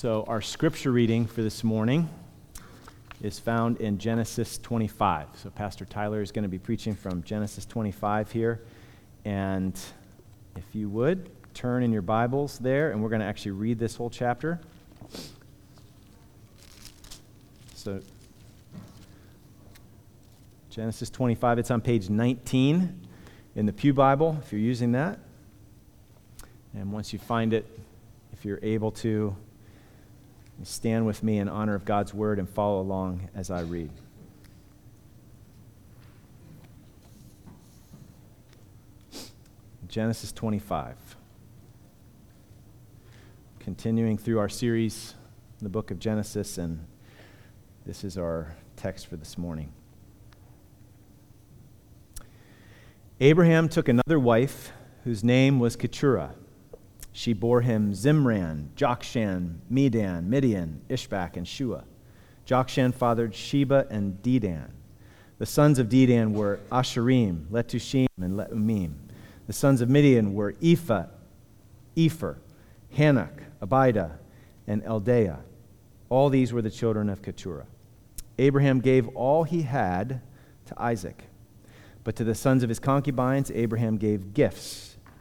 So, our scripture reading for this morning is found in Genesis 25. So, Pastor Tyler is going to be preaching from Genesis 25 here. And if you would, turn in your Bibles there, and we're going to actually read this whole chapter. So, Genesis 25, it's on page 19 in the Pew Bible, if you're using that. And once you find it, if you're able to, stand with me in honor of God's word and follow along as I read. Genesis 25. Continuing through our series in the book of Genesis, and this is our text for this morning. Abraham took another wife whose name was Keturah. She bore him Zimran, Jokshan, Medan, Midian, Ishbak, and Shua. Jokshan fathered Sheba and Dedan. The sons of Dedan were Asshurim, Letushim, and Leummim. The sons of Midian were Ephah, Epher, Hanoch, Abida, and Eldaah. All these were the children of Keturah. Abraham gave all he had to Isaac. But to the sons of his concubines, Abraham gave gifts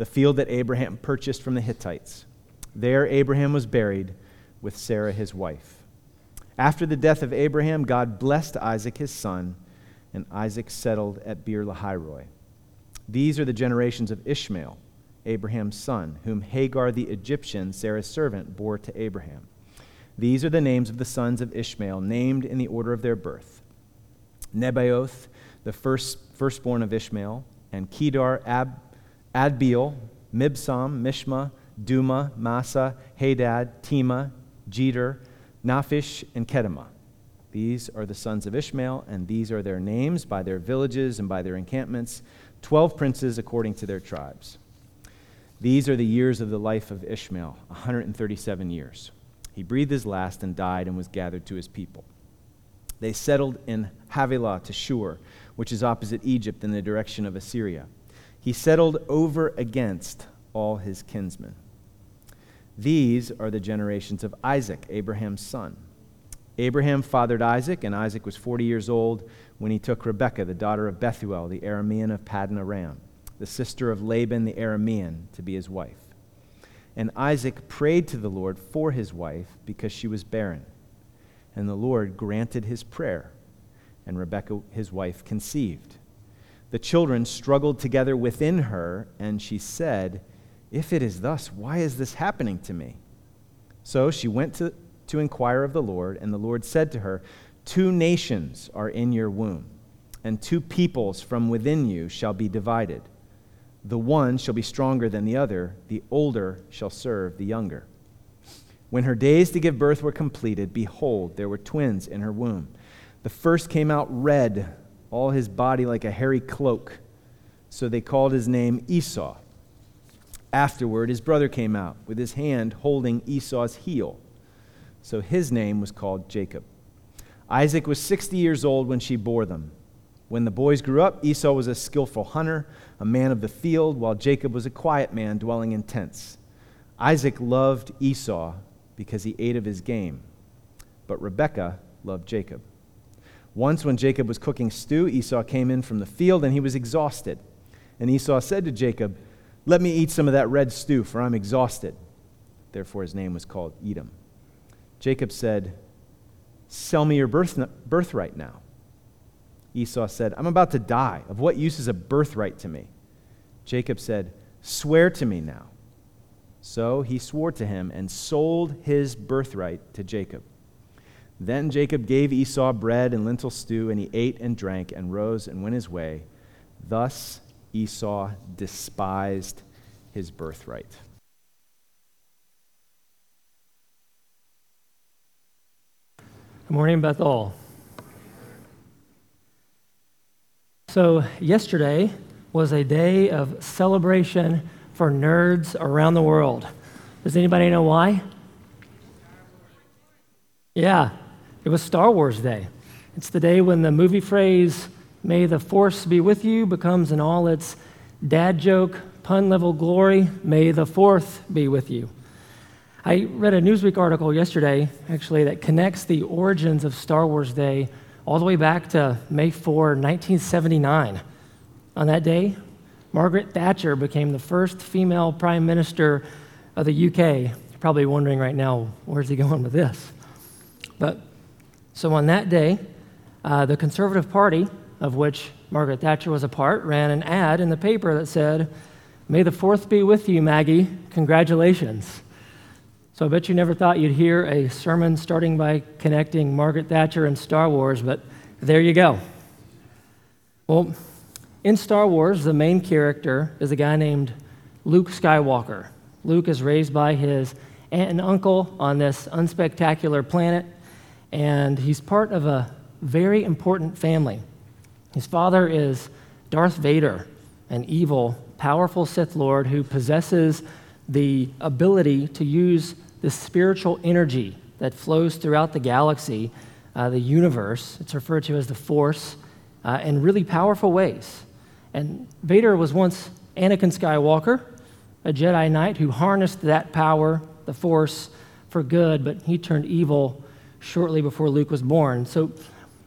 the field that Abraham purchased from the Hittites. There, Abraham was buried with Sarah, his wife. After the death of Abraham, God blessed Isaac, his son, and Isaac settled at Beer Lahairoi. These are the generations of Ishmael, Abraham's son, whom Hagar the Egyptian, Sarah's servant, bore to Abraham. These are the names of the sons of Ishmael, named in the order of their birth Nebaioth, the first, firstborn of Ishmael, and Kedar Ab Adbeel, Mibsam, Mishma, Dumah, Massa, Hadad, Tema, Jetur, Naphish, and Kedemah. These are the sons of Ishmael, and these are their names by their villages and by their encampments, twelve princes according to their tribes. These are the years of the life of Ishmael, 137 years. He breathed his last and died and was gathered to his people. They settled in Havilah to Shur, which is opposite Egypt in the direction of Assyria he settled over against all his kinsmen. These are the generations of Isaac, Abraham's son. Abraham fathered Isaac, and Isaac was 40 years old when he took Rebekah, the daughter of Bethuel, the Aramean of Paddan Aram, the sister of Laban the Aramean, to be his wife. And Isaac prayed to the Lord for his wife because she was barren. And the Lord granted his prayer, and Rebekah, his wife, conceived. The children struggled together within her, and she said, If it is thus, why is this happening to me? So she went to, to inquire of the Lord, and the Lord said to her, Two nations are in your womb, and two peoples from within you shall be divided. The one shall be stronger than the other, the older shall serve the younger. When her days to give birth were completed, behold, there were twins in her womb. The first came out red all his body like a hairy cloak. So they called his name Esau. Afterward, his brother came out with his hand holding Esau's heel. So his name was called Jacob. Isaac was 60 years old when she bore them. When the boys grew up, Esau was a skillful hunter, a man of the field, while Jacob was a quiet man dwelling in tents. Isaac loved Esau because he ate of his game, but Rebekah loved Jacob. Once, when Jacob was cooking stew, Esau came in from the field and he was exhausted. And Esau said to Jacob, Let me eat some of that red stew, for I'm exhausted. Therefore, his name was called Edom. Jacob said, Sell me your birth, birthright now. Esau said, I'm about to die. Of what use is a birthright to me? Jacob said, Swear to me now. So he swore to him and sold his birthright to Jacob. Then Jacob gave Esau bread and lentil stew, and he ate and drank and rose and went his way. Thus Esau despised his birthright. Good morning, Bethel. So, yesterday was a day of celebration for nerds around the world. Does anybody know why? Yeah, it was Star Wars Day. It's the day when the movie phrase, May the Force be with you, becomes in all its dad joke, pun level glory, May the Fourth be with you. I read a Newsweek article yesterday, actually, that connects the origins of Star Wars Day all the way back to May 4, 1979. On that day, Margaret Thatcher became the first female prime minister of the UK. You're probably wondering right now, where's he going with this? But so on that day, uh, the Conservative Party, of which Margaret Thatcher was a part, ran an ad in the paper that said, May the fourth be with you, Maggie. Congratulations. So I bet you never thought you'd hear a sermon starting by connecting Margaret Thatcher and Star Wars, but there you go. Well, in Star Wars, the main character is a guy named Luke Skywalker. Luke is raised by his aunt and uncle on this unspectacular planet, and he's part of a very important family. His father is Darth Vader, an evil, powerful Sith Lord who possesses the ability to use the spiritual energy that flows throughout the galaxy, uh, the universe. It's referred to as the Force uh, in really powerful ways. And Vader was once Anakin Skywalker, a Jedi Knight who harnessed that power, the Force, for good, but he turned evil shortly before Luke was born. So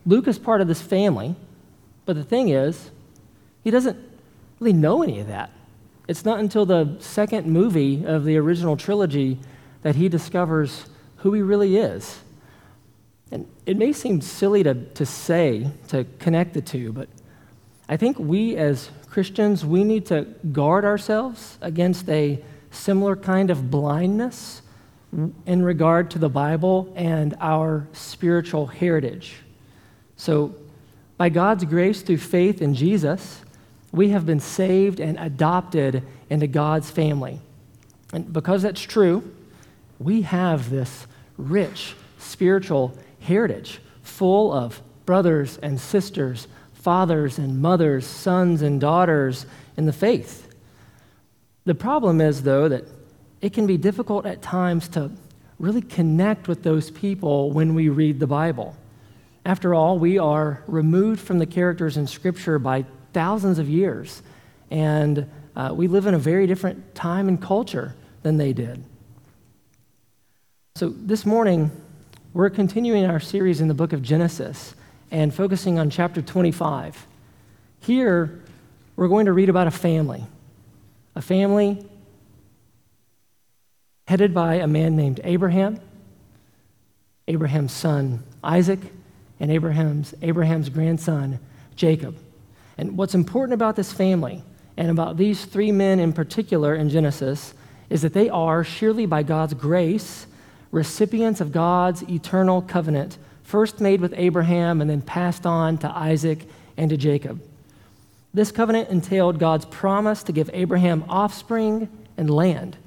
Luke is part of this family, but the thing is, he doesn't really know any of that. It's not until the second movie of the original trilogy that he discovers who he really is. And it may seem silly to, to say, to connect the two, but I think we as Christians, we need to guard ourselves against a similar kind of blindness in regard to the Bible and our spiritual heritage. So, by God's grace through faith in Jesus, we have been saved and adopted into God's family. And because that's true, we have this rich spiritual heritage full of brothers and sisters, fathers and mothers, sons and daughters in the faith. The problem is, though, that it can be difficult at times to really connect with those people when we read the Bible. After all, we are removed from the characters in Scripture by thousands of years, and uh, we live in a very different time and culture than they did. So, this morning, we're continuing our series in the book of Genesis and focusing on chapter 25. Here, we're going to read about a family, a family headed by a man named Abraham, Abraham's son Isaac, and Abraham's, Abraham's grandson Jacob. And what's important about this family and about these three men in particular in Genesis is that they are, surely by God's grace, recipients of God's eternal covenant, first made with Abraham and then passed on to Isaac and to Jacob. This covenant entailed God's promise to give Abraham offspring and land,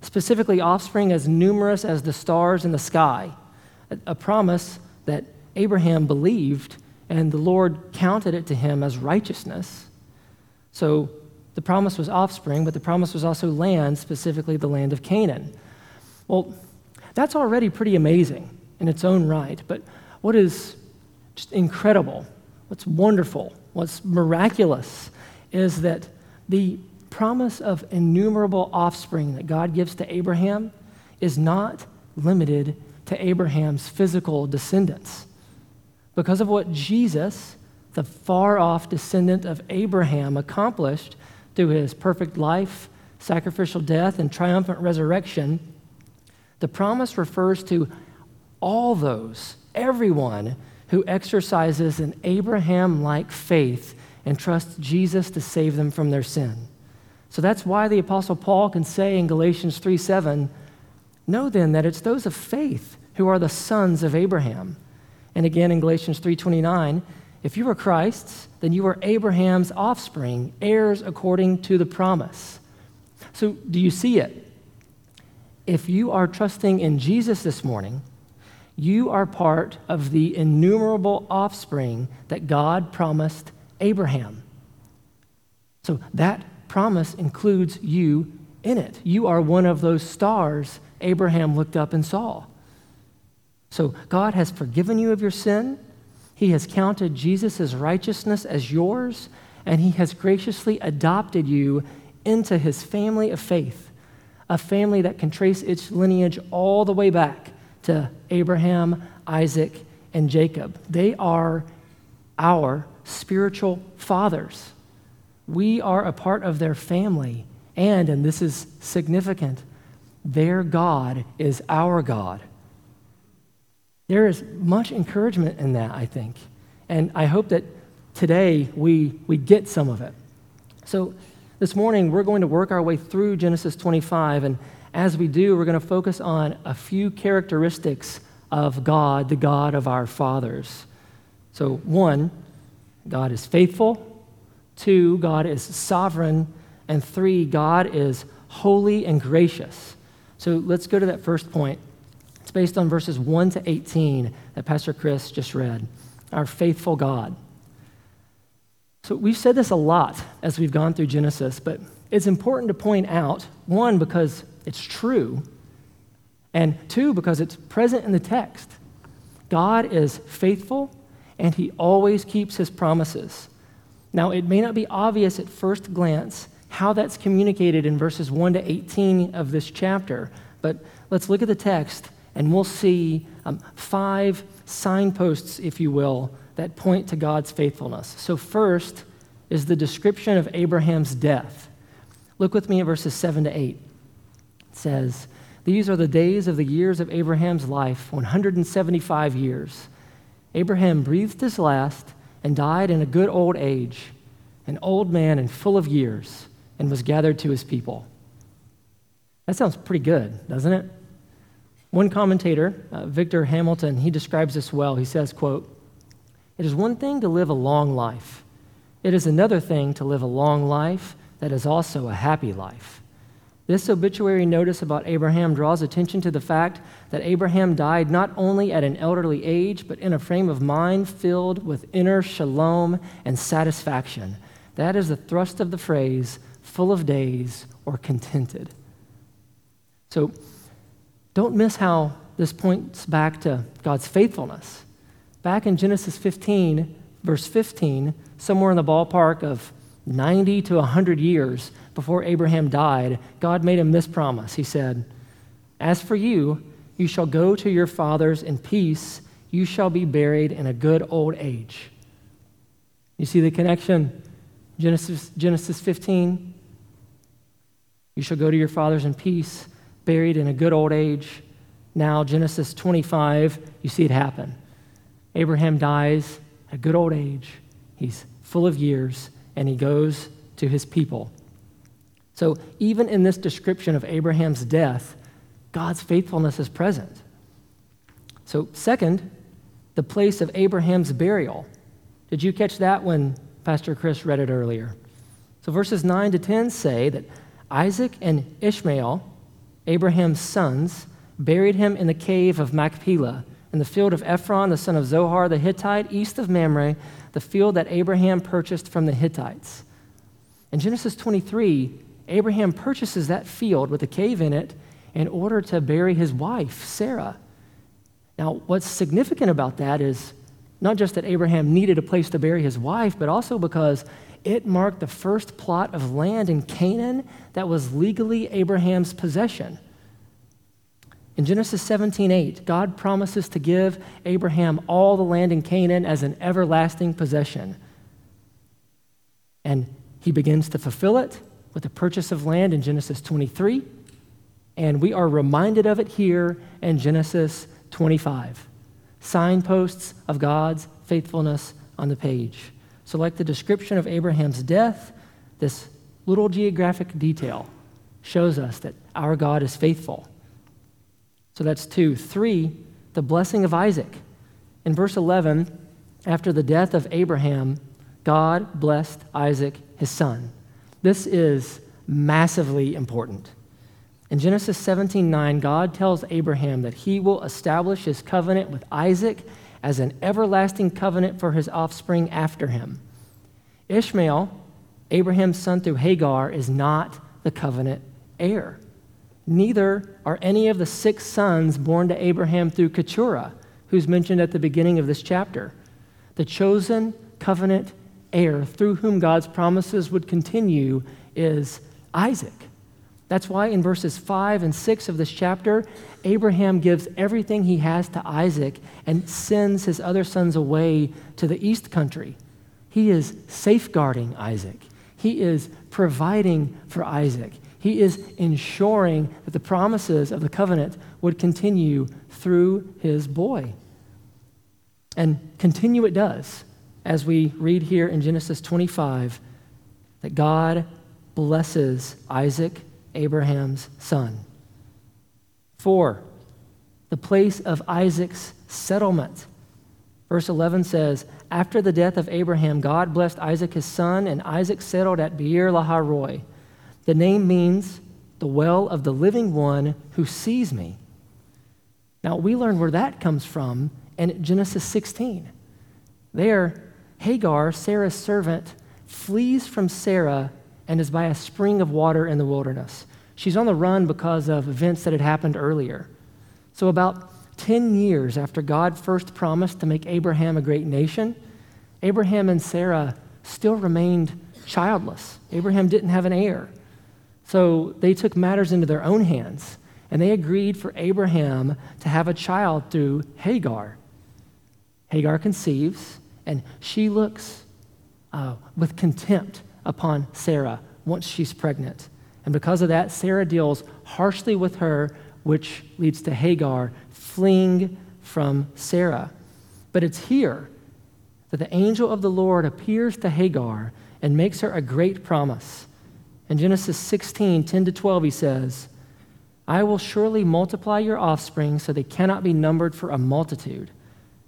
specifically offspring as numerous as the stars in the sky, a promise that Abraham believed and the Lord counted it to him as righteousness. So the promise was offspring, but the promise was also land, specifically the land of Canaan. Well, that's already pretty amazing in its own right. But what is just incredible, what's wonderful, what's miraculous is that the promise of innumerable offspring that God gives to Abraham is not limited to Abraham's physical descendants. Because of what Jesus, the far off descendant of Abraham, accomplished through his perfect life, sacrificial death, and triumphant resurrection, the promise refers to all those, everyone who exercises an Abraham like faith and trusts Jesus to save them from their sin. So that's why the Apostle Paul can say in Galatians 3 7, Know then that it's those of faith who are the sons of Abraham. And again in Galatians 3:29, if you are Christ's, then you are Abraham's offspring, heirs according to the promise. So do you see it? if you are trusting in Jesus this morning, You are part of the innumerable offspring that God promised Abraham. So that promise includes you in it. You are one of those stars Abraham looked up and saw. So God has forgiven you of your sin. He has counted Jesus' righteousness as yours, and He has graciously adopted you into His family of faith, a family that can trace its lineage all the way back to Abraham, Isaac, and Jacob. They are our spiritual fathers. We are a part of their family, and, and this is significant, their God is our God. There is much encouragement in that, I think. And I hope that today we, we get some of it. So, this morning we're going to work our way through Genesis 25. And as we do, we're going to focus on a few characteristics of God, the God of our fathers. So, one, God is faithful. Two, God is sovereign. And three, God is holy and gracious. So, let's go to that first point it's based on verses 1 to 18 that Pastor Chris just read. Our faithful God. So we've said this a lot as we've gone through Genesis, but it's important to point out one, because it's true, and two, because it's present in the text. God is faithful and he always keeps his promises. Now, it may not be obvious at first glance how that's communicated in verses 1 to 18 of this chapter, but let's look at the text and we'll see um, five signposts, if you will, that point to God's faithfulness. So, first is the description of Abraham's death. Look with me at verses 7 to 8. It says, These are the days of the years of Abraham's life, 175 years. Abraham breathed his last and died in a good old age, an old man and full of years, and was gathered to his people. That sounds pretty good, doesn't it? One commentator, uh, Victor Hamilton, he describes this well. He says, quote, It is one thing to live a long life. It is another thing to live a long life that is also a happy life. This obituary notice about Abraham draws attention to the fact that Abraham died not only at an elderly age, but in a frame of mind filled with inner shalom and satisfaction. That is the thrust of the phrase, full of days or contented. So, don't miss how this points back to God's faithfulness. Back in Genesis 15, verse 15, somewhere in the ballpark of 90 to 100 years before Abraham died, God made him this promise. He said, As for you, you shall go to your fathers in peace, you shall be buried in a good old age. You see the connection? Genesis, Genesis 15. You shall go to your fathers in peace, buried in a good old age. Now, Genesis 25, you see it happen. Abraham dies at a good old age. He's full of years, and he goes to his people. So, even in this description of Abraham's death, God's faithfulness is present. So, second, the place of Abraham's burial. Did you catch that when Pastor Chris read it earlier? So, verses 9 to 10 say that Isaac and Ishmael Abraham's sons, buried him in the cave of Machpelah, in the field of Ephron, the son of Zohar the Hittite, east of Mamre, the field that Abraham purchased from the Hittites. In Genesis 23, Abraham purchases that field with a cave in it in order to bury his wife, Sarah. Now, what's significant about that is not just that Abraham needed a place to bury his wife, but also because it marked the first plot of land in Canaan that was legally Abraham's possession. In Genesis 17:8, God promises to give Abraham all the land in Canaan as an everlasting possession. And he begins to fulfill it with the purchase of land in Genesis 23, and we are reminded of it here in Genesis 25. Signposts of God's faithfulness on the page. So, like the description of Abraham's death, this little geographic detail shows us that our God is faithful. So that's two. Three, the blessing of Isaac. In verse 11, after the death of Abraham, God blessed Isaac, his son. This is massively important. In Genesis 17 9, God tells Abraham that he will establish his covenant with Isaac as an everlasting covenant for his offspring after him. Ishmael, Abraham's son through Hagar, is not the covenant heir. Neither are any of the six sons born to Abraham through Keturah, who's mentioned at the beginning of this chapter. The chosen covenant heir through whom God's promises would continue is Isaac. That's why in verses 5 and 6 of this chapter, Abraham gives everything he has to Isaac and sends his other sons away to the east country. He is safeguarding Isaac, he is providing for Isaac, he is ensuring that the promises of the covenant would continue through his boy. And continue it does, as we read here in Genesis 25, that God blesses Isaac Abraham's son. Four, the place of Isaac's settlement. Verse 11 says, After the death of Abraham, God blessed Isaac his son, and Isaac settled at Beer Lahai The name means the well of the living one who sees me. Now, we learn where that comes from in Genesis 16. There, Hagar, Sarah's servant, flees from Sarah and is by a spring of water in the wilderness. She's on the run because of events that had happened earlier. So, about 10 years after God first promised to make Abraham a great nation, Abraham and Sarah still remained childless. Abraham didn't have an heir. So, they took matters into their own hands and they agreed for Abraham to have a child through Hagar. Hagar conceives, and she looks uh, with contempt upon Sarah once she's pregnant. And because of that, Sarah deals harshly with her, which leads to Hagar fleeing from Sarah. But it's here that the angel of the Lord appears to Hagar and makes her a great promise. In Genesis 16, 10 to 12, he says, I will surely multiply your offspring so they cannot be numbered for a multitude.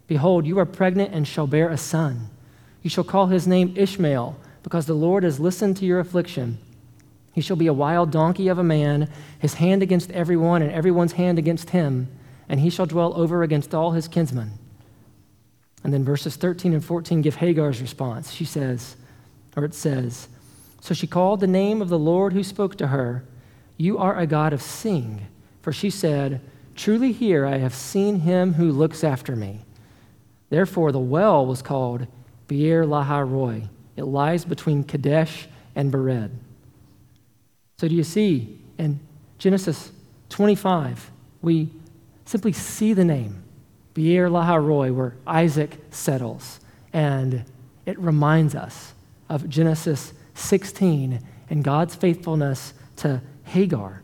Behold, you are pregnant and shall bear a son. You shall call his name Ishmael because the Lord has listened to your affliction. He shall be a wild donkey of a man, his hand against everyone, and everyone's hand against him, and he shall dwell over against all his kinsmen. And then verses 13 and 14 give Hagar's response. She says, or it says, So she called the name of the Lord who spoke to her, You are a God of sing. For she said, Truly here I have seen him who looks after me. Therefore the well was called Beer Lahai Roi it lies between Kadesh and Bered. So, do you see in Genesis 25, we simply see the name, Beer Lahai Roi, where Isaac settles. And it reminds us of Genesis 16 and God's faithfulness to Hagar.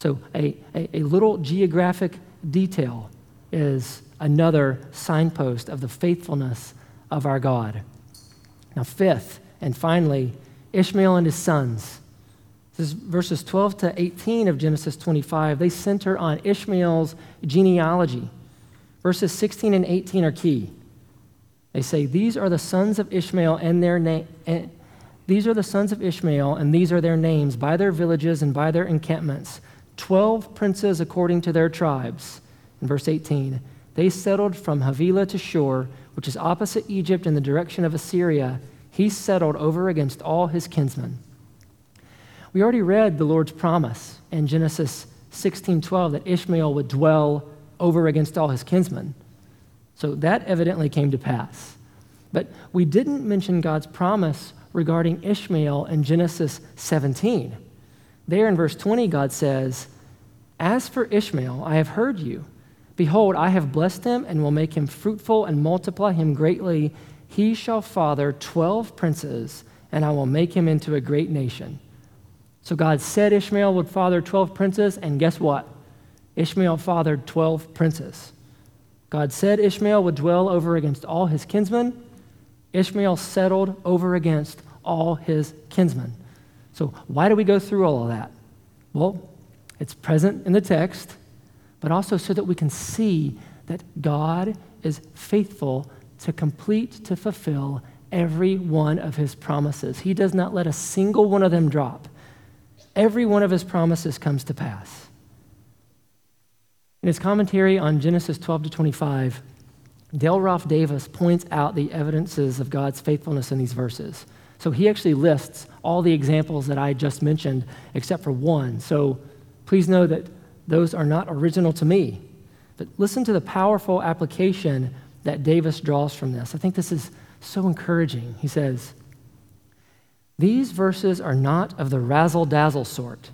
So, a, a, a little geographic detail is another signpost of the faithfulness of our God. Now, fifth, and finally, Ishmael and his sons. This is verses 12 to 18 of Genesis 25. They center on Ishmael's genealogy. Verses 16 and 18 are key. They say, These are the sons of Ishmael and their name. These are the sons of Ishmael, and these are their names, by their villages and by their encampments. Twelve princes according to their tribes. In verse 18, they settled from Havilah to Shur, which is opposite Egypt in the direction of Assyria. He settled over against all his kinsmen. We already read the Lord's promise in Genesis 16:12 that Ishmael would dwell over against all his kinsmen. So that evidently came to pass. But we didn't mention God's promise regarding Ishmael in Genesis 17. There in verse 20, God says, As for Ishmael, I have heard you. Behold, I have blessed him and will make him fruitful and multiply him greatly. He shall father 12 princes, and I will make him into a great nation. So God said Ishmael would father 12 princes, and guess what? Ishmael fathered 12 princes. God said Ishmael would dwell over against all his kinsmen. Ishmael settled over against all his kinsmen. So, why do we go through all of that? Well, it's present in the text but also so that we can see that God is faithful to complete, to fulfill every one of his promises. He does not let a single one of them drop. every one of his promises comes to pass. In his commentary on Genesis 12 to 25, Dale Ralph Davis points out the evidences of God's faithfulness in these verses. So he actually lists all the examples that I just mentioned, except for one. So please know that those are not original to me. But listen to the powerful application that Davis draws from this. I think this is so encouraging. He says, These verses are not of the razzle dazzle sort.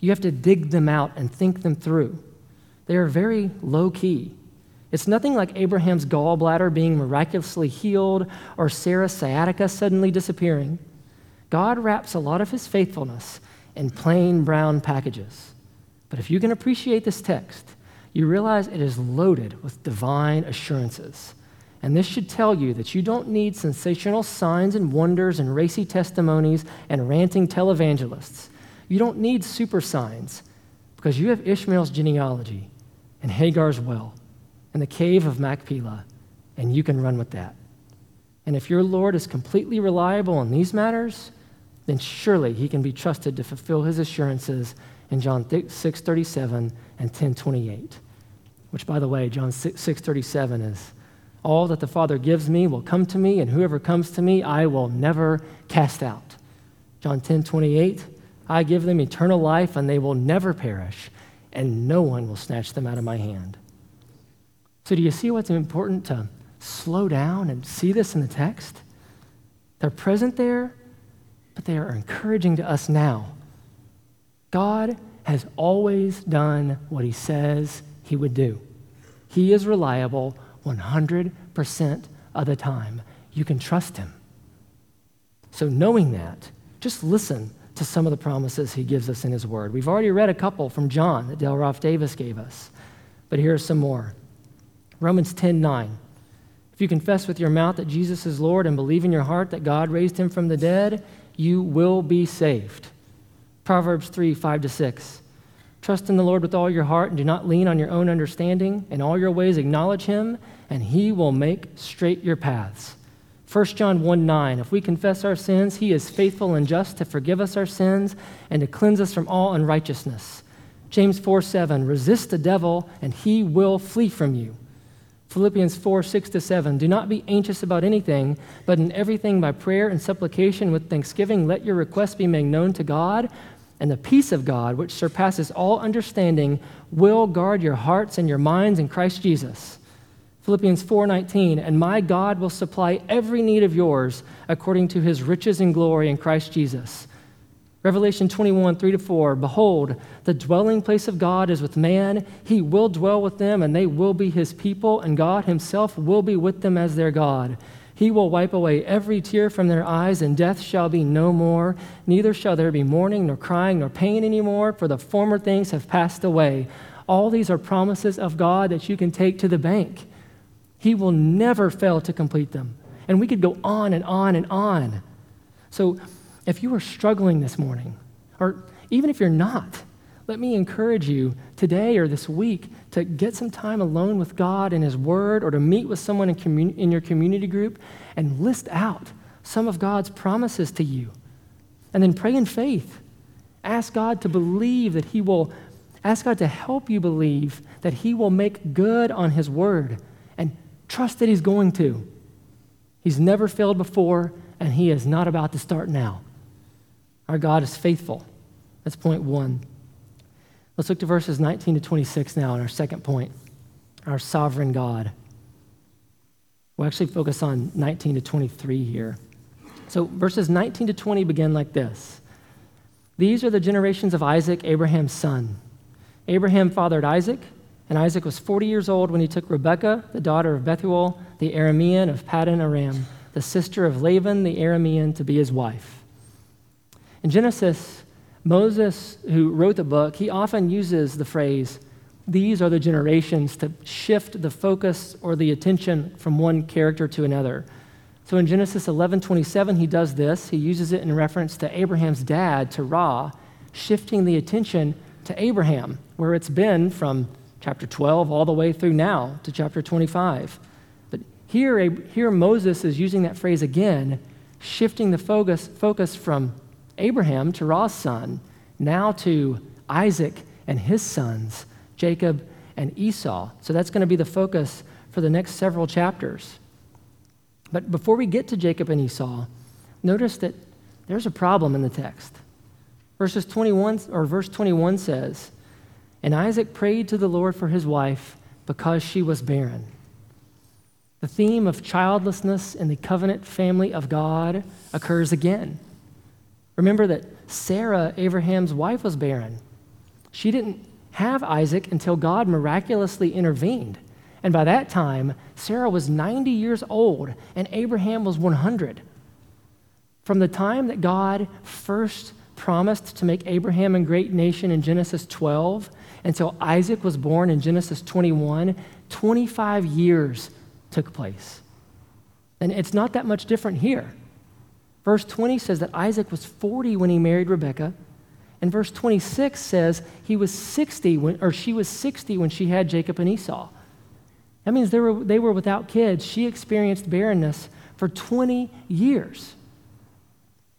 You have to dig them out and think them through. They are very low key. It's nothing like Abraham's gallbladder being miraculously healed or Sarah's sciatica suddenly disappearing. God wraps a lot of his faithfulness in plain brown packages. But if you can appreciate this text, you realize it is loaded with divine assurances. And this should tell you that you don't need sensational signs and wonders and racy testimonies and ranting televangelists. You don't need super signs because you have Ishmael's genealogy and Hagar's well and the cave of Machpelah, and you can run with that. And if your Lord is completely reliable in these matters, then surely he can be trusted to fulfill his assurances in John 6:37 and 10:28 which by the way john 637 is all that the father gives me will come to me and whoever comes to me i will never cast out john 10 28 i give them eternal life and they will never perish and no one will snatch them out of my hand so do you see what's important to slow down and see this in the text they're present there but they are encouraging to us now god has always done what he says he would do he is reliable 100% of the time. You can trust him. So, knowing that, just listen to some of the promises he gives us in his word. We've already read a couple from John that Dale Ralph Davis gave us, but here are some more. Romans 10 9. If you confess with your mouth that Jesus is Lord and believe in your heart that God raised him from the dead, you will be saved. Proverbs 3 5 to 6. Trust in the Lord with all your heart and do not lean on your own understanding. In all your ways, acknowledge him, and he will make straight your paths. 1 John 1 9. If we confess our sins, he is faithful and just to forgive us our sins and to cleanse us from all unrighteousness. James 4 7. Resist the devil, and he will flee from you. Philippians 4 6 to 7. Do not be anxious about anything, but in everything by prayer and supplication with thanksgiving, let your requests be made known to God and the peace of God, which surpasses all understanding, will guard your hearts and your minds in Christ Jesus. Philippians 4:19 and my God will supply every need of yours according to his riches and glory in Christ Jesus. Revelation 21, 3 to 4. Behold, the dwelling place of God is with man. He will dwell with them, and they will be his people, and God himself will be with them as their God. He will wipe away every tear from their eyes, and death shall be no more. Neither shall there be mourning, nor crying, nor pain anymore, for the former things have passed away. All these are promises of God that you can take to the bank. He will never fail to complete them. And we could go on and on and on. So if you are struggling this morning, or even if you're not, let me encourage you today or this week to get some time alone with God and His Word or to meet with someone in, commun- in your community group and list out some of God's promises to you. And then pray in faith. Ask God to believe that He will, ask God to help you believe that He will make good on His Word and trust that He's going to. He's never failed before, and He is not about to start now. Our God is faithful. That's point one. Let's look to verses 19 to 26 now in our second point our sovereign God. We'll actually focus on 19 to 23 here. So verses 19 to 20 begin like this These are the generations of Isaac, Abraham's son. Abraham fathered Isaac, and Isaac was 40 years old when he took Rebekah, the daughter of Bethuel, the Aramean of Paddan Aram, the sister of Laban the Aramean, to be his wife. In Genesis, Moses, who wrote the book, he often uses the phrase, these are the generations, to shift the focus or the attention from one character to another. So in Genesis 11 27, he does this. He uses it in reference to Abraham's dad, Terah, shifting the attention to Abraham, where it's been from chapter 12 all the way through now to chapter 25. But here, here Moses is using that phrase again, shifting the focus, focus from Abraham, to Terah's son, now to Isaac and his sons, Jacob and Esau. So that's going to be the focus for the next several chapters. But before we get to Jacob and Esau, notice that there's a problem in the text. Verses 21 or verse 21 says, "And Isaac prayed to the Lord for his wife because she was barren." The theme of childlessness in the covenant family of God occurs again. Remember that Sarah, Abraham's wife, was barren. She didn't have Isaac until God miraculously intervened. And by that time, Sarah was 90 years old and Abraham was 100. From the time that God first promised to make Abraham a great nation in Genesis 12 until Isaac was born in Genesis 21, 25 years took place. And it's not that much different here. Verse 20 says that Isaac was 40 when he married Rebekah. And verse 26 says he was 60 when, or she was 60 when she had Jacob and Esau. That means they were, they were without kids. She experienced barrenness for 20 years.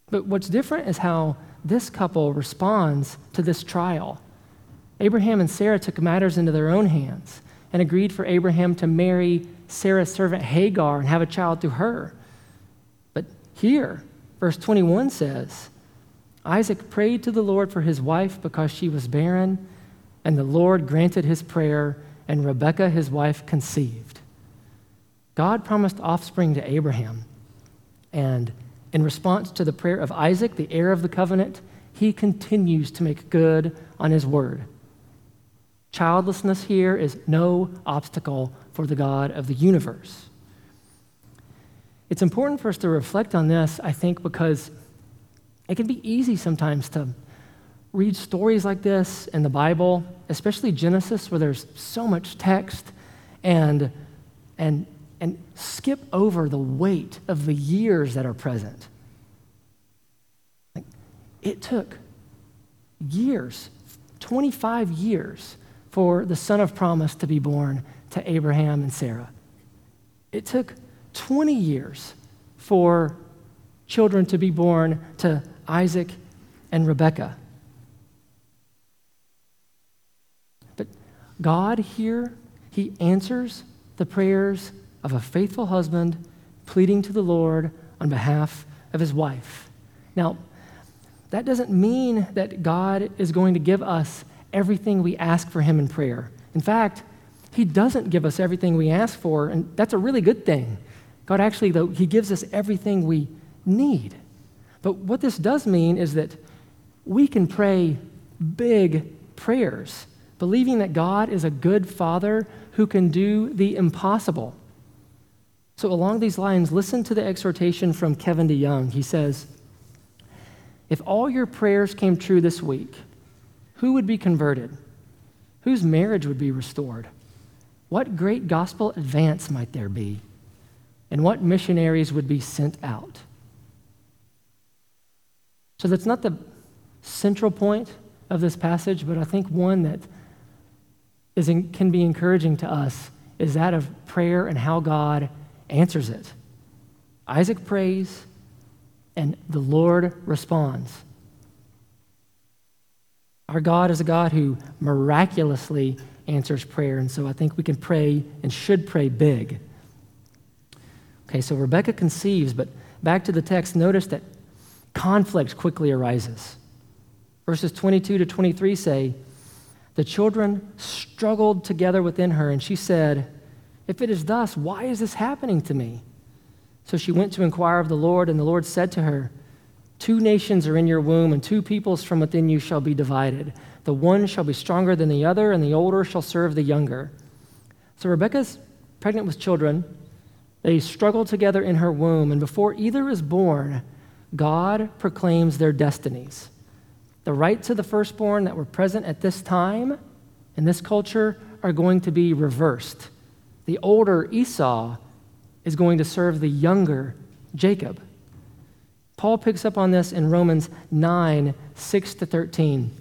But what's different is how this couple responds to this trial. Abraham and Sarah took matters into their own hands and agreed for Abraham to marry Sarah's servant Hagar and have a child through her. But here, verse 21 says, Isaac prayed to the Lord for his wife because she was barren, and the Lord granted his prayer, and Rebekah, his wife, conceived. God promised offspring to Abraham, and in response to the prayer of Isaac, the heir of the covenant, he continues to make good on his word. Childlessness here is no obstacle for the God of the universe. It's important for us to reflect on this, I think, because it can be easy sometimes to read stories like this in the Bible, especially Genesis, where there's so much text, and, and, and skip over the weight of the years that are present. Like, it took years, 25 years, for the son of promise to be born to Abraham and Sarah. It took 20 years for children to be born to Isaac and Rebekah. But God here, He answers the prayers of a faithful husband pleading to the Lord on behalf of his wife. Now, that doesn't mean that God is going to give us everything we ask for Him in prayer. In fact, he doesn't give us everything we ask for, and that's a really good thing. God actually, though, He gives us everything we need. But what this does mean is that we can pray big prayers, believing that God is a good Father who can do the impossible. So, along these lines, listen to the exhortation from Kevin DeYoung. He says, If all your prayers came true this week, who would be converted? Whose marriage would be restored? What great gospel advance might there be? And what missionaries would be sent out? So that's not the central point of this passage, but I think one that is in, can be encouraging to us is that of prayer and how God answers it. Isaac prays, and the Lord responds. Our God is a God who miraculously answers prayer. And so I think we can pray and should pray big. Okay, so Rebekah conceives, but back to the text, notice that conflict quickly arises. Verses 22 to 23 say, The children struggled together within her, and she said, If it is thus, why is this happening to me? So she went to inquire of the Lord, and the Lord said to her, Two nations are in your womb, and two peoples from within you shall be divided. The one shall be stronger than the other, and the older shall serve the younger. So Rebekah's pregnant with children. They struggle together in her womb, and before either is born, God proclaims their destinies. The rights of the firstborn that were present at this time in this culture are going to be reversed. The older Esau is going to serve the younger Jacob. Paul picks up on this in Romans 9 6 to 13.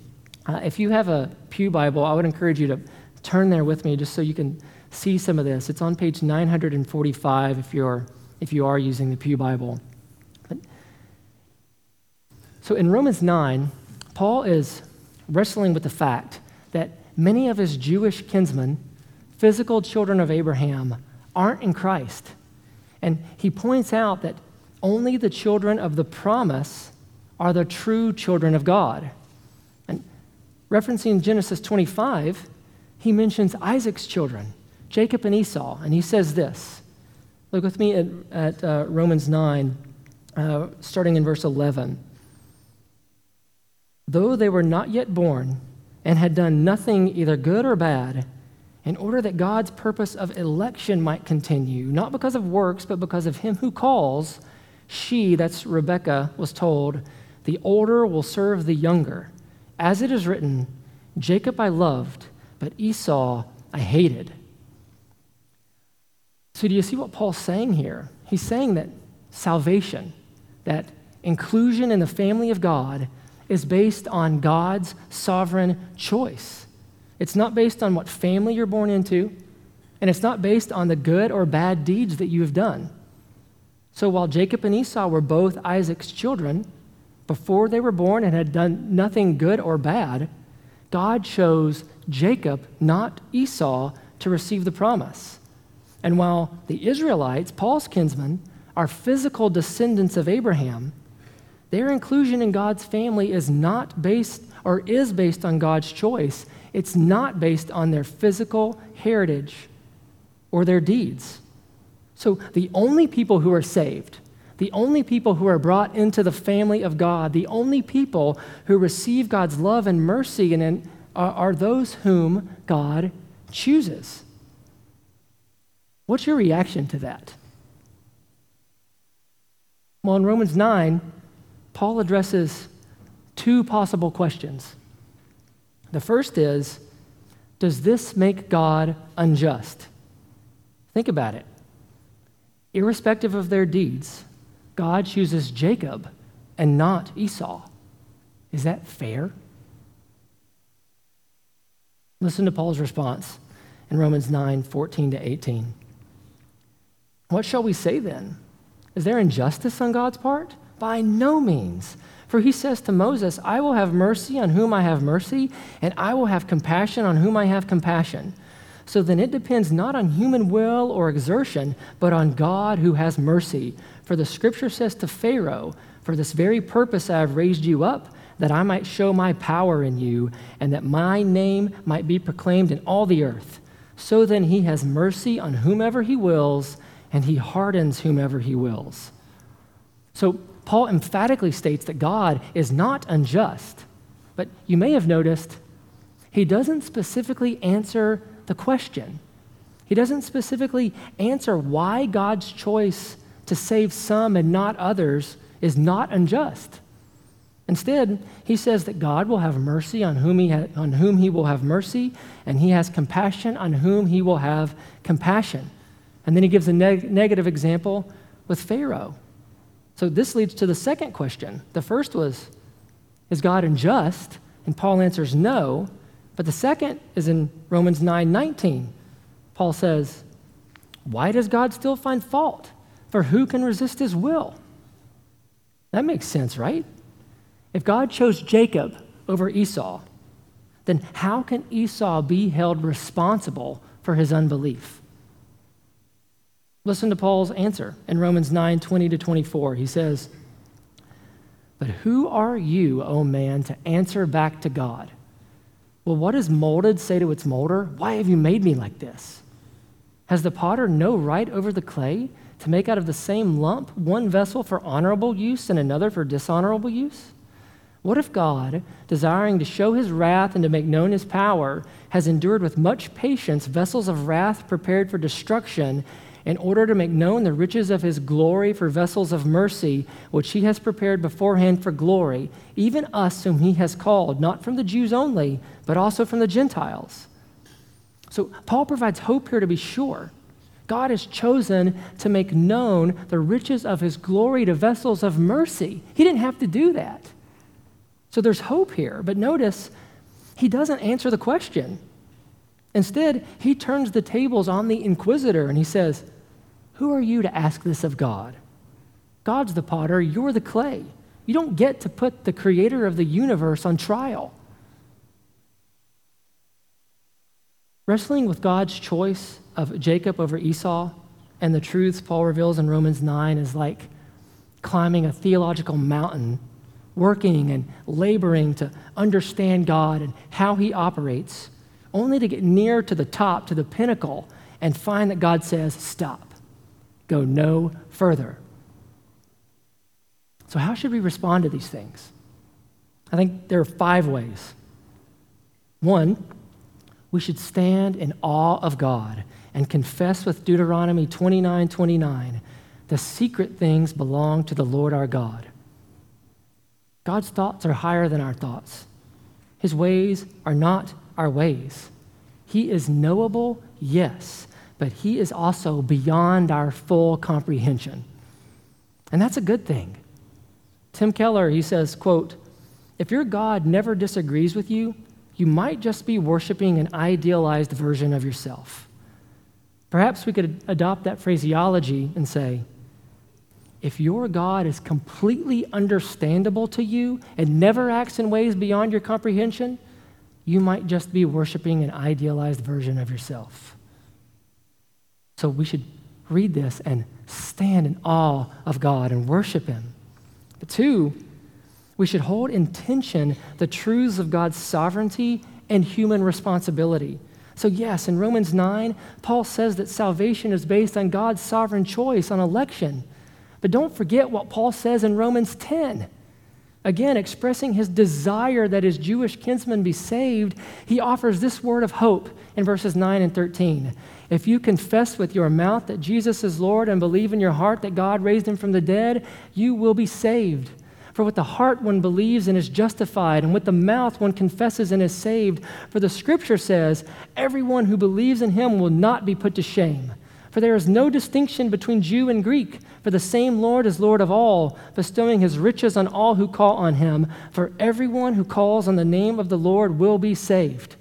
Uh, if you have a Pew Bible, I would encourage you to turn there with me just so you can see some of this. It's on page 945 if, you're, if you are using the Pew Bible. But, so in Romans 9, Paul is wrestling with the fact that many of his Jewish kinsmen, physical children of Abraham, aren't in Christ. And he points out that only the children of the promise are the true children of God. And referencing Genesis 25, he mentions Isaac's children, Jacob and Esau, and he says this. Look with me at, at uh, Romans 9, uh, starting in verse 11. Though they were not yet born and had done nothing either good or bad, in order that God's purpose of election might continue, not because of works, but because of him who calls, she, that's Rebekah, was told, The older will serve the younger. As it is written, Jacob I loved, but Esau I hated. So, do you see what Paul's saying here? He's saying that salvation, that inclusion in the family of God, is based on God's sovereign choice. It's not based on what family you're born into, and it's not based on the good or bad deeds that you have done. So while Jacob and Esau were both Isaac's children, before they were born and had done nothing good or bad, God chose Jacob, not Esau, to receive the promise. And while the Israelites, Paul's kinsmen, are physical descendants of Abraham, their inclusion in God's family is not based or is based on God's choice. It's not based on their physical heritage or their deeds. So the only people who are saved, the only people who are brought into the family of God, the only people who receive God's love and mercy and, are, are those whom God chooses. What's your reaction to that? Well, in Romans 9, Paul addresses two possible questions. The first is Does this make God unjust? Think about it. Irrespective of their deeds, God chooses Jacob and not Esau. Is that fair? Listen to Paul's response in Romans 9 14 to 18. What shall we say then? Is there injustice on God's part? By no means. For he says to Moses, I will have mercy on whom I have mercy, and I will have compassion on whom I have compassion. So then it depends not on human will or exertion, but on God who has mercy. For the scripture says to Pharaoh, For this very purpose I have raised you up, that I might show my power in you, and that my name might be proclaimed in all the earth. So then he has mercy on whomever he wills, and he hardens whomever he wills. So Paul emphatically states that God is not unjust. But you may have noticed he doesn't specifically answer the question. He doesn't specifically answer why God's choice to save some and not others is not unjust. Instead, he says that God will have mercy on whom he, ha- on whom he will have mercy, and he has compassion on whom he will have compassion. And then he gives a neg- negative example with Pharaoh. So this leads to the second question. The first was, is God unjust? And Paul answers no. But the second is in Romans 9 19. Paul says, Why does God still find fault? For who can resist his will? That makes sense, right? If God chose Jacob over Esau, then how can Esau be held responsible for his unbelief? Listen to Paul's answer in Romans 9 20 to 24. He says, But who are you, O man, to answer back to God? Well, what does molded say to its molder? Why have you made me like this? Has the potter no right over the clay to make out of the same lump one vessel for honorable use and another for dishonorable use? What if God, desiring to show his wrath and to make known his power, has endured with much patience vessels of wrath prepared for destruction? In order to make known the riches of his glory for vessels of mercy, which he has prepared beforehand for glory, even us whom he has called, not from the Jews only, but also from the Gentiles. So Paul provides hope here to be sure. God has chosen to make known the riches of his glory to vessels of mercy. He didn't have to do that. So there's hope here. But notice, he doesn't answer the question. Instead, he turns the tables on the inquisitor and he says, who are you to ask this of God? God's the potter, you're the clay. You don't get to put the creator of the universe on trial. Wrestling with God's choice of Jacob over Esau and the truths Paul reveals in Romans 9 is like climbing a theological mountain, working and laboring to understand God and how He operates, only to get near to the top, to the pinnacle, and find that God says, Stop, go no further. So, how should we respond to these things? I think there are five ways. One, we should stand in awe of God and confess with Deuteronomy 29 29, the secret things belong to the Lord our God. God's thoughts are higher than our thoughts, His ways are not our ways. He is knowable, yes, but He is also beyond our full comprehension. And that's a good thing. Tim Keller, he says, quote, if your God never disagrees with you, you might just be worshiping an idealized version of yourself. Perhaps we could adopt that phraseology and say, if your God is completely understandable to you and never acts in ways beyond your comprehension, you might just be worshiping an idealized version of yourself. So we should read this and stand in awe of God and worship Him. But two, we should hold in tension the truths of God's sovereignty and human responsibility. So, yes, in Romans 9, Paul says that salvation is based on God's sovereign choice on election. But don't forget what Paul says in Romans 10. Again, expressing his desire that his Jewish kinsmen be saved, he offers this word of hope in verses 9 and 13. If you confess with your mouth that Jesus is Lord and believe in your heart that God raised him from the dead, you will be saved. For with the heart one believes and is justified, and with the mouth one confesses and is saved. For the scripture says, Everyone who believes in him will not be put to shame. For there is no distinction between Jew and Greek, for the same Lord is Lord of all, bestowing his riches on all who call on him. For everyone who calls on the name of the Lord will be saved.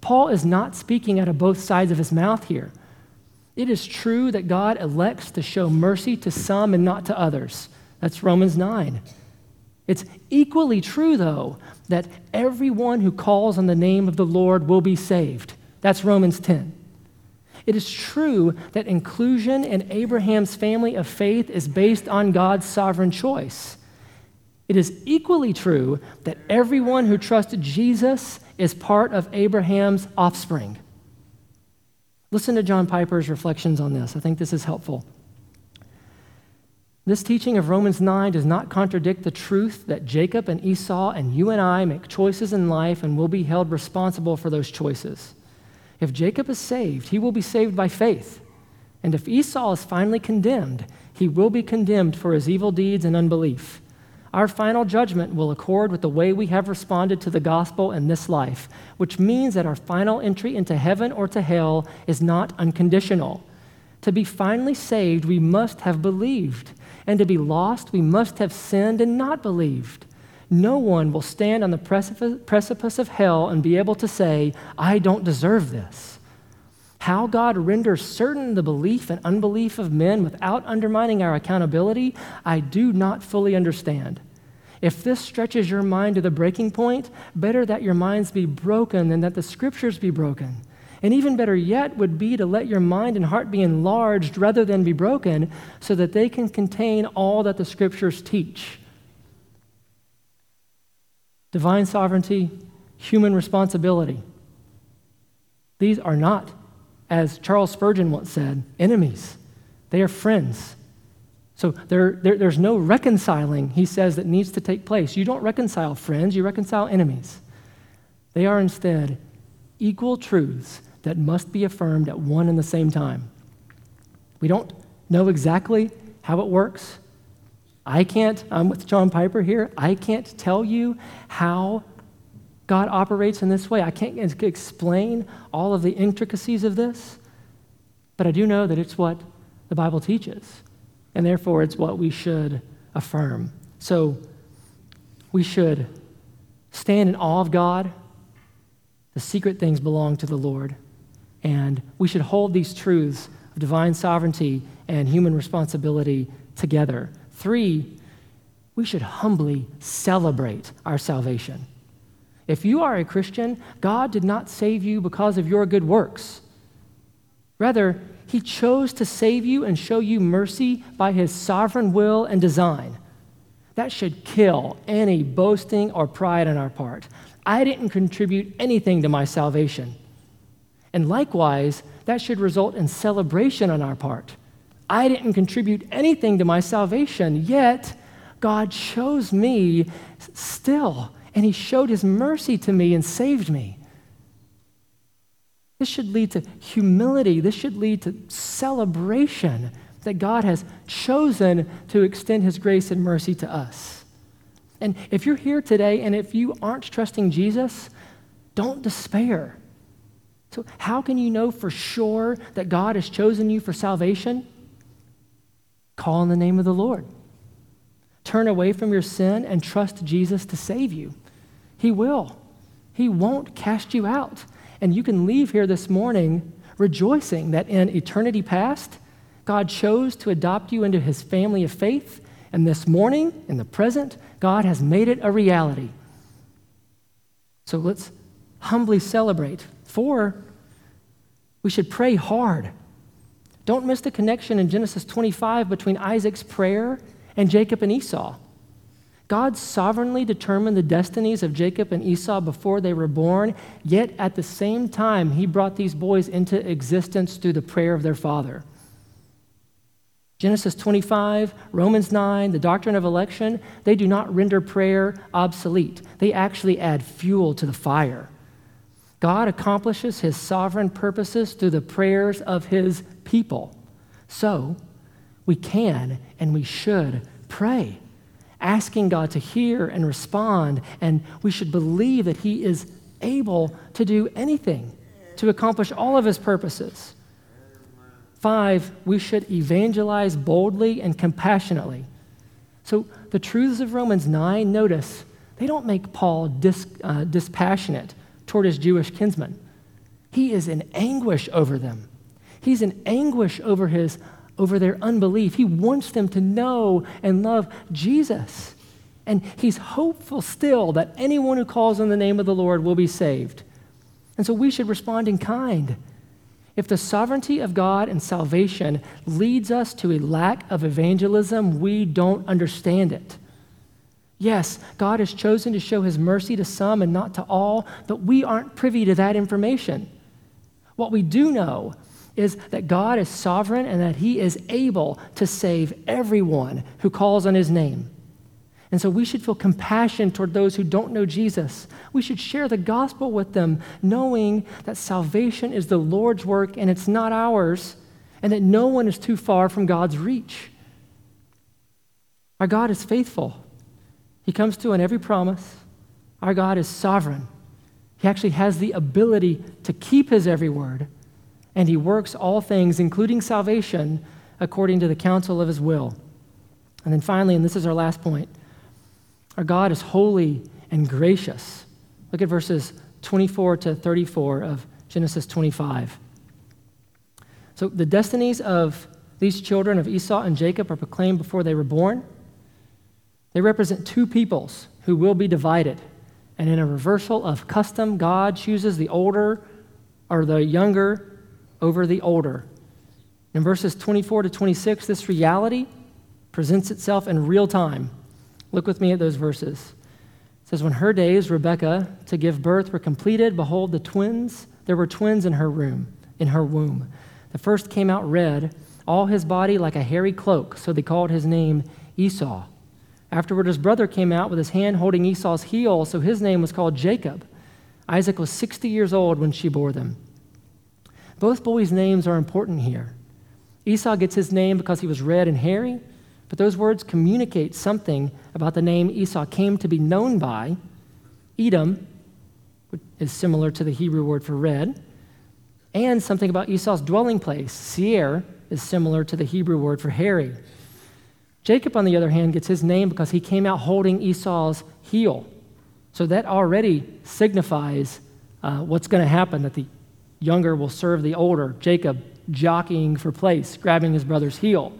Paul is not speaking out of both sides of his mouth here. It is true that God elects to show mercy to some and not to others. That's Romans 9. It's equally true, though, that everyone who calls on the name of the Lord will be saved. That's Romans 10. It is true that inclusion in Abraham's family of faith is based on God's sovereign choice. It is equally true that everyone who trusted Jesus is part of Abraham's offspring. Listen to John Piper's reflections on this. I think this is helpful. This teaching of Romans 9 does not contradict the truth that Jacob and Esau and you and I make choices in life and will be held responsible for those choices. If Jacob is saved, he will be saved by faith. And if Esau is finally condemned, he will be condemned for his evil deeds and unbelief. Our final judgment will accord with the way we have responded to the gospel in this life, which means that our final entry into heaven or to hell is not unconditional. To be finally saved, we must have believed. And to be lost, we must have sinned and not believed. No one will stand on the precipice of hell and be able to say, I don't deserve this. How God renders certain the belief and unbelief of men without undermining our accountability, I do not fully understand. If this stretches your mind to the breaking point, better that your minds be broken than that the scriptures be broken. And even better yet would be to let your mind and heart be enlarged rather than be broken so that they can contain all that the scriptures teach. Divine sovereignty, human responsibility. These are not, as Charles Spurgeon once said, enemies. They are friends. So there, there, there's no reconciling, he says, that needs to take place. You don't reconcile friends, you reconcile enemies. They are instead equal truths that must be affirmed at one and the same time. We don't know exactly how it works. I can't, I'm with John Piper here, I can't tell you how God operates in this way. I can't explain all of the intricacies of this, but I do know that it's what the Bible teaches, and therefore it's what we should affirm. So we should stand in awe of God. The secret things belong to the Lord. And we should hold these truths of divine sovereignty and human responsibility together. Three, we should humbly celebrate our salvation. If you are a Christian, God did not save you because of your good works. Rather, He chose to save you and show you mercy by His sovereign will and design. That should kill any boasting or pride on our part. I didn't contribute anything to my salvation. And likewise, that should result in celebration on our part. I didn't contribute anything to my salvation, yet God chose me still, and He showed His mercy to me and saved me. This should lead to humility. This should lead to celebration that God has chosen to extend His grace and mercy to us. And if you're here today and if you aren't trusting Jesus, don't despair. So, how can you know for sure that God has chosen you for salvation? Call on the name of the Lord. Turn away from your sin and trust Jesus to save you. He will. He won't cast you out. And you can leave here this morning rejoicing that in eternity past, God chose to adopt you into his family of faith. And this morning, in the present, God has made it a reality. So let's humbly celebrate. For we should pray hard. Don't miss the connection in Genesis 25 between Isaac's prayer and Jacob and Esau. God sovereignly determined the destinies of Jacob and Esau before they were born, yet at the same time, he brought these boys into existence through the prayer of their father. Genesis 25, Romans 9, the doctrine of election, they do not render prayer obsolete. They actually add fuel to the fire. God accomplishes his sovereign purposes through the prayers of his people. So, we can and we should pray, asking God to hear and respond, and we should believe that he is able to do anything to accomplish all of his purposes. Five, we should evangelize boldly and compassionately. So, the truths of Romans 9, notice, they don't make Paul dis, uh, dispassionate toward his Jewish kinsmen. He is in anguish over them. He's in anguish over, his, over their unbelief. He wants them to know and love Jesus. And he's hopeful still that anyone who calls on the name of the Lord will be saved. And so we should respond in kind if the sovereignty of God and salvation leads us to a lack of evangelism, we don't understand it. Yes, God has chosen to show his mercy to some and not to all, but we aren't privy to that information. What we do know is that God is sovereign and that he is able to save everyone who calls on his name. And so we should feel compassion toward those who don't know Jesus. We should share the gospel with them, knowing that salvation is the Lord's work and it's not ours, and that no one is too far from God's reach. Our God is faithful, He comes to on every promise. Our God is sovereign. He actually has the ability to keep His every word, and He works all things, including salvation, according to the counsel of His will. And then finally, and this is our last point, our God is holy and gracious. Look at verses 24 to 34 of Genesis 25. So the destinies of these children of Esau and Jacob are proclaimed before they were born. They represent two peoples who will be divided. And in a reversal of custom, God chooses the older or the younger over the older. In verses 24 to 26, this reality presents itself in real time Look with me at those verses. It says, When her days, Rebekah, to give birth were completed, behold, the twins, there were twins in her room, in her womb. The first came out red, all his body like a hairy cloak, so they called his name Esau. Afterward, his brother came out with his hand holding Esau's heel, so his name was called Jacob. Isaac was 60 years old when she bore them. Both boys' names are important here. Esau gets his name because he was red and hairy, but those words communicate something about the name Esau came to be known by. Edom which is similar to the Hebrew word for red, and something about Esau's dwelling place. Seir is similar to the Hebrew word for hairy. Jacob, on the other hand, gets his name because he came out holding Esau's heel. So that already signifies uh, what's going to happen that the younger will serve the older. Jacob jockeying for place, grabbing his brother's heel.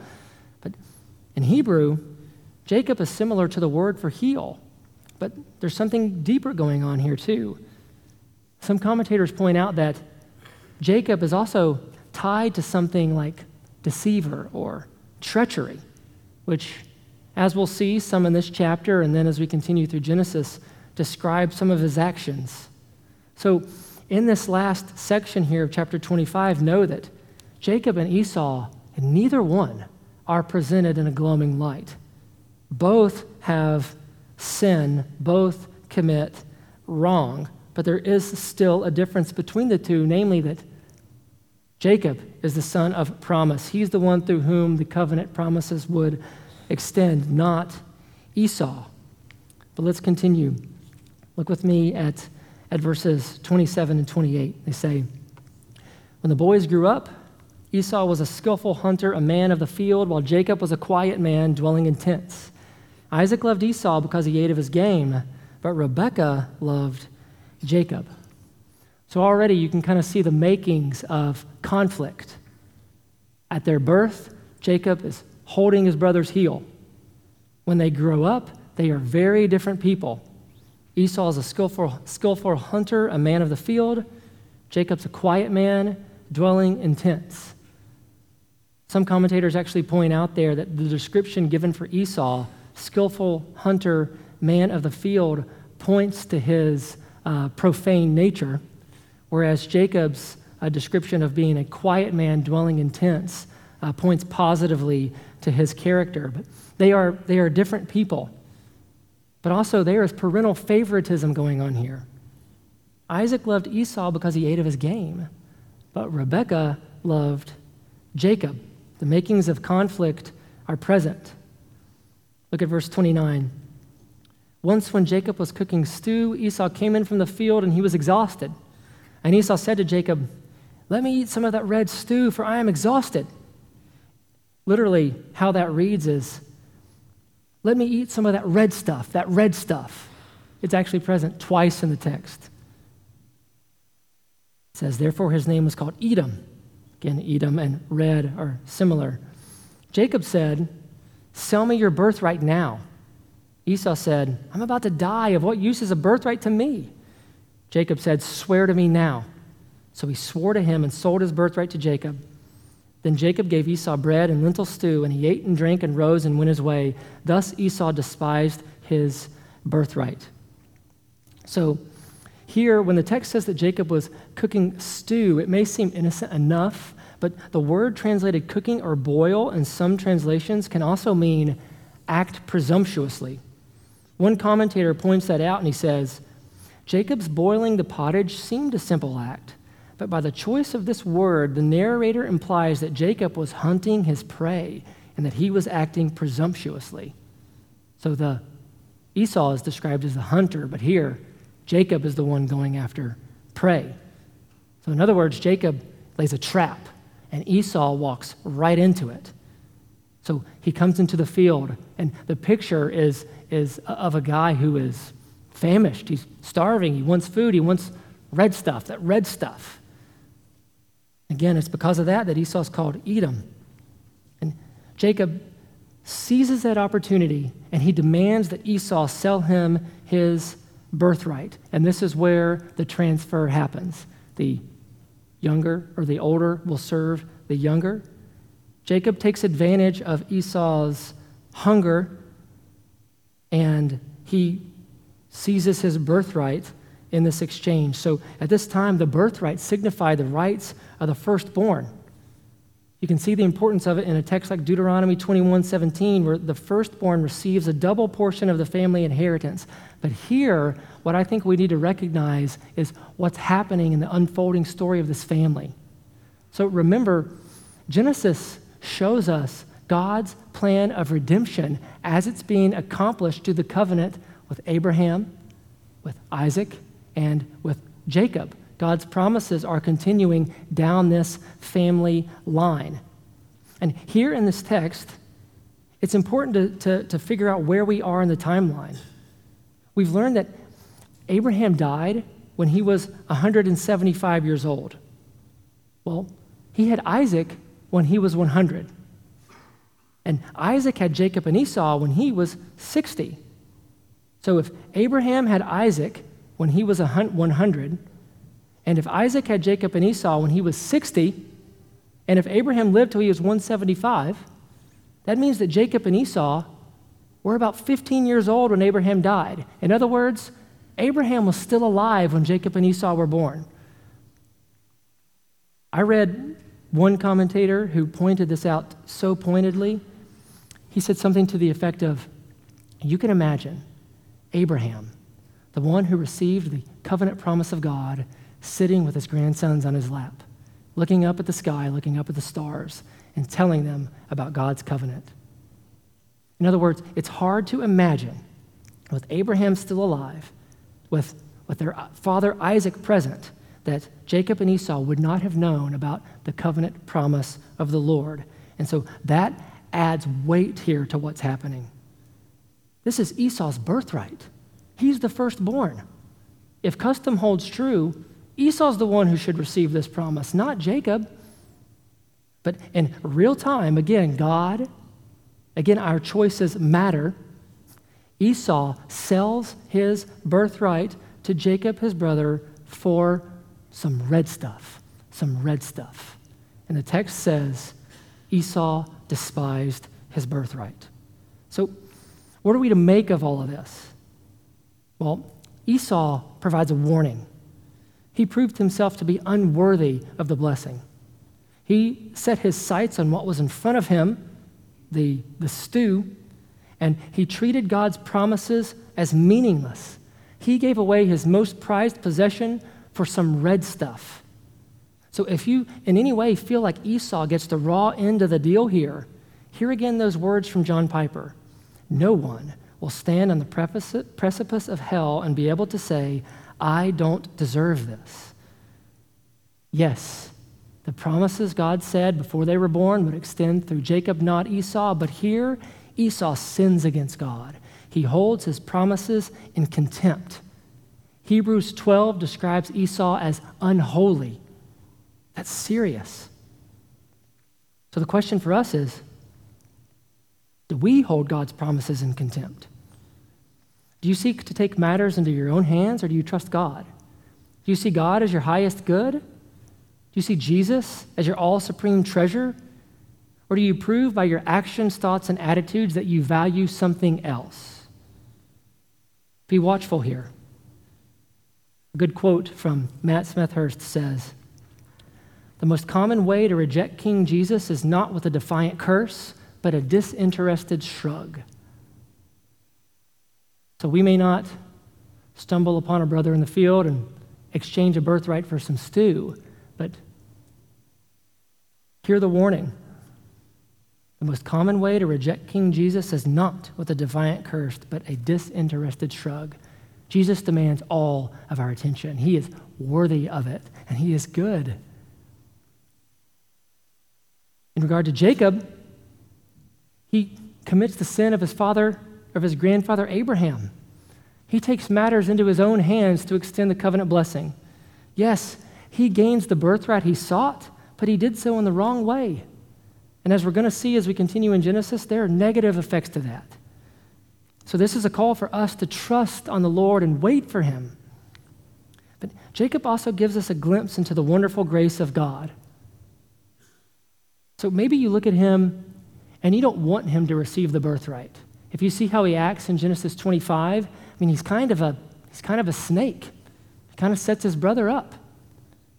But in Hebrew, Jacob is similar to the word for heel. But there's something deeper going on here, too. Some commentators point out that Jacob is also tied to something like deceiver or treachery, which, as we'll see some in this chapter and then as we continue through Genesis, describe some of his actions. So, in this last section here of chapter 25, know that Jacob and Esau, and neither one are presented in a glowing light. Both have sin, both commit wrong, but there is still a difference between the two, namely that Jacob is the son of promise. He's the one through whom the covenant promises would extend, not Esau. But let's continue. Look with me at, at verses 27 and 28. They say, When the boys grew up, Esau was a skillful hunter, a man of the field, while Jacob was a quiet man dwelling in tents. Isaac loved Esau because he ate of his game, but Rebekah loved Jacob. So already you can kind of see the makings of conflict. At their birth, Jacob is holding his brother's heel. When they grow up, they are very different people. Esau is a skillful, skillful hunter, a man of the field. Jacob's a quiet man, dwelling in tents. Some commentators actually point out there that the description given for Esau, skillful hunter, man of the field, points to his uh, profane nature, whereas Jacob's uh, description of being a quiet man dwelling in tents uh, points positively to his character. But they are, they are different people. But also, there is parental favoritism going on here. Isaac loved Esau because he ate of his game, but Rebekah loved Jacob. The makings of conflict are present. Look at verse 29. Once, when Jacob was cooking stew, Esau came in from the field and he was exhausted. And Esau said to Jacob, Let me eat some of that red stew, for I am exhausted. Literally, how that reads is, Let me eat some of that red stuff, that red stuff. It's actually present twice in the text. It says, Therefore, his name was called Edom Again, Edom and red are similar. Jacob said, Sell me your birthright now. Esau said, I'm about to die. Of what use is a birthright to me? Jacob said, Swear to me now. So he swore to him and sold his birthright to Jacob. Then Jacob gave Esau bread and lentil stew, and he ate and drank and rose and went his way. Thus Esau despised his birthright. So here, when the text says that Jacob was cooking stew, it may seem innocent enough, but the word translated cooking or boil in some translations can also mean act presumptuously. One commentator points that out and he says, Jacob's boiling the pottage seemed a simple act, but by the choice of this word, the narrator implies that Jacob was hunting his prey and that he was acting presumptuously. So the Esau is described as the hunter, but here Jacob is the one going after prey. So, in other words, Jacob lays a trap, and Esau walks right into it. So he comes into the field, and the picture is, is of a guy who is famished. He's starving. He wants food. He wants red stuff, that red stuff. Again, it's because of that that Esau's called Edom. And Jacob seizes that opportunity, and he demands that Esau sell him his birthright. And this is where the transfer happens. The younger or the older will serve the younger. Jacob takes advantage of Esau's hunger and he seizes his birthright in this exchange. So at this time, the birthright signified the rights of the firstborn. You can see the importance of it in a text like Deuteronomy 21 17, where the firstborn receives a double portion of the family inheritance. But here, what I think we need to recognize is what's happening in the unfolding story of this family. So remember, Genesis shows us God's plan of redemption as it's being accomplished through the covenant with Abraham, with Isaac, and with Jacob. God's promises are continuing down this family line. And here in this text, it's important to, to, to, figure out where we are in the timeline. We've learned that Abraham died when he was 175 years old. Well, he had Isaac when he was 100. And Isaac had Jacob and Esau when he was 60. So if Abraham had Isaac when he was 100, and if Isaac had Jacob and Esau when he was 60, and if Abraham lived till he was 175, that means that Jacob and Esau were about 15 years old when Abraham died. In other words, Abraham was still alive when Jacob and Esau were born. I read one commentator who pointed this out so pointedly. He said something to the effect of You can imagine Abraham, the one who received the covenant promise of God, sitting with his grandsons on his lap, looking up at the sky, looking up at the stars, and telling them about God's covenant. In other words, it's hard to imagine, with Abraham still alive, with, with their father Isaac present, that Jacob and Esau would not have known about the covenant promise of the Lord. And so that adds weight here to what's happening. This is Esau's birthright. He's the firstborn. If custom holds true, Esau's the one who should receive this promise, not Jacob. But in real time, again, God, again, our choices matter. Esau sells his birthright to Jacob, his brother, for some red stuff, some red stuff. And the text says Esau despised his birthright. So, what are we to make of all of this? Well, Esau provides a warning. He proved himself to be unworthy of the blessing. He set his sights on what was in front of him, the, the stew, and he treated God's promises as meaningless. He gave away his most prized possession for some red stuff. So if you in any way feel like Esau gets the raw end of the deal here, hear again those words from John Piper No one will stand on the precipice of hell and be able to say, I don't deserve this. Yes, the promises God said before they were born would extend through Jacob, not Esau, but here Esau sins against God. He holds his promises in contempt. Hebrews 12 describes Esau as unholy. That's serious. So the question for us is do we hold God's promises in contempt? Do you seek to take matters into your own hands or do you trust God? Do you see God as your highest good? Do you see Jesus as your all supreme treasure? Or do you prove by your actions, thoughts, and attitudes that you value something else? Be watchful here. A good quote from Matt Smethurst says The most common way to reject King Jesus is not with a defiant curse, but a disinterested shrug. So we may not stumble upon a brother in the field and exchange a birthright for some stew, but hear the warning. The most common way to reject King Jesus is not with a defiant curse, but a disinterested shrug. Jesus demands all of our attention. He is worthy of it, and He is good. In regard to Jacob, he commits the sin of his father, of his grandfather Abraham. He takes matters into his own hands to extend the covenant blessing. Yes, he gains the birthright he sought, but he did so in the wrong way. And as we're going to see as we continue in Genesis, there are negative effects to that. So, this is a call for us to trust on the Lord and wait for Him. But Jacob also gives us a glimpse into the wonderful grace of God. So, maybe you look at him and you don't want him to receive the birthright. If you see how he acts in Genesis 25, I mean, he's kind of a, he's kind of a snake. He kind of sets his brother up.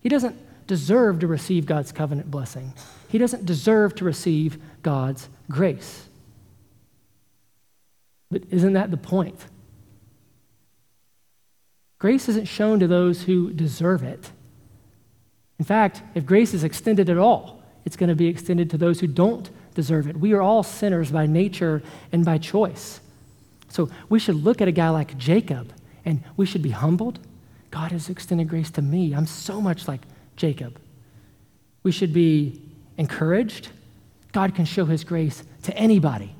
He doesn't deserve to receive God's covenant blessing, he doesn't deserve to receive God's grace. But isn't that the point? Grace isn't shown to those who deserve it. In fact, if grace is extended at all, it's going to be extended to those who don't deserve it. We are all sinners by nature and by choice. So we should look at a guy like Jacob and we should be humbled. God has extended grace to me. I'm so much like Jacob. We should be encouraged. God can show his grace to anybody.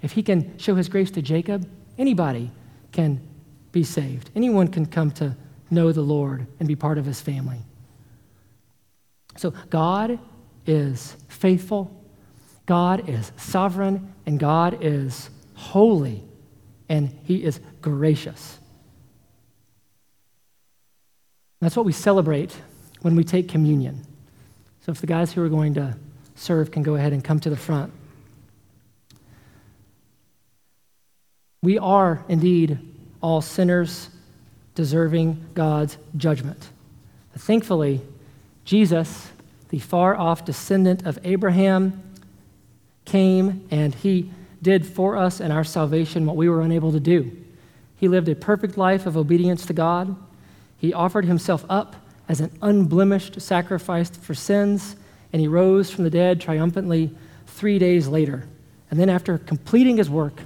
If he can show his grace to Jacob, anybody can be saved. Anyone can come to know the Lord and be part of his family. So God is faithful, God is sovereign, and God is holy. and He is gracious. That's what we celebrate when we take communion. So if the guys who are going to serve can go ahead and come to the front. We are indeed all sinners deserving God's judgment. But thankfully, Jesus, the far off descendant of Abraham, came and he did for us and our salvation what we were unable to do. He lived a perfect life of obedience to God. He offered himself up as an unblemished sacrifice for sins, and he rose from the dead triumphantly three days later. And then, after completing his work,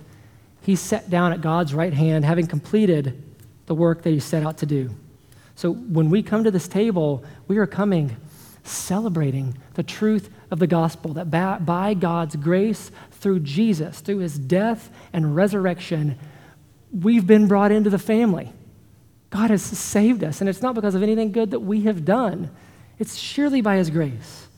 he sat down at God's right hand, having completed the work that he set out to do. So, when we come to this table, we are coming celebrating the truth of the gospel that by God's grace, through Jesus, through his death and resurrection, we've been brought into the family. God has saved us, and it's not because of anything good that we have done, it's surely by his grace.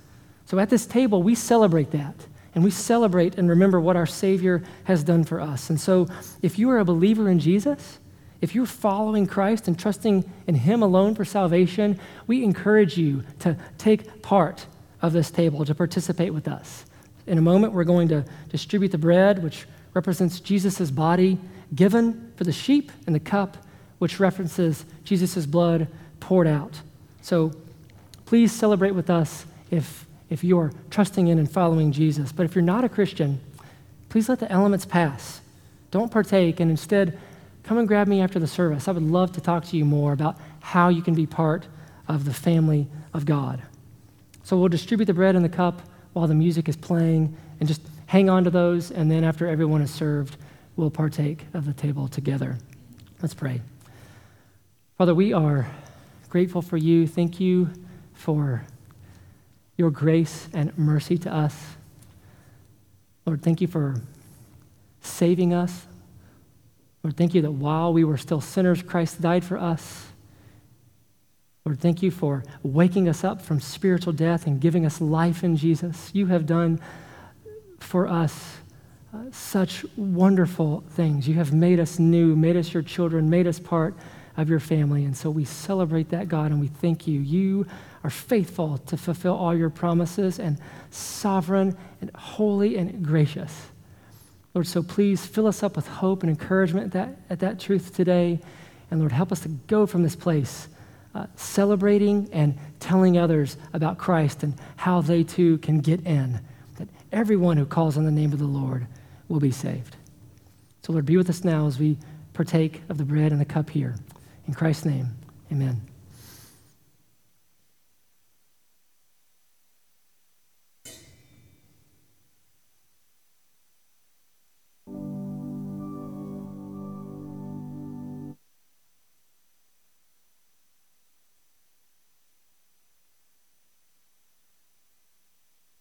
So at this table, we celebrate that. And we celebrate and remember what our Savior has done for us. And so, if you are a believer in Jesus, if you're following Christ and trusting in Him alone for salvation, we encourage you to take part of this table, to participate with us. In a moment, we're going to distribute the bread, which represents Jesus' body given for the sheep, and the cup, which references Jesus' blood poured out. So please celebrate with us if, if you're trusting in and following Jesus. But if you're not a Christian, please let the elements pass. Don't partake, and instead, come and grab me after the service. I would love to talk to you more about how you can be part of the family of God. So we'll distribute the bread and the cup while the music is playing and just hang on to those. And then after everyone is served, we'll partake of the table together. Let's pray. Father, we are grateful for you. Thank you for your grace and mercy to us. Lord, thank you for saving us. Lord, thank you that while we were still sinners, Christ died for us. Lord, thank you for waking us up from spiritual death and giving us life in Jesus. You have done for us uh, such wonderful things. You have made us new, made us your children, made us part of your family. And so we celebrate that, God, and we thank you. You are faithful to fulfill all your promises and sovereign and holy and gracious. Lord, so please fill us up with hope and encouragement at that, at that truth today. And Lord, help us to go from this place uh, celebrating and telling others about Christ and how they too can get in, that everyone who calls on the name of the Lord will be saved. So, Lord, be with us now as we partake of the bread and the cup here. In Christ's name, amen.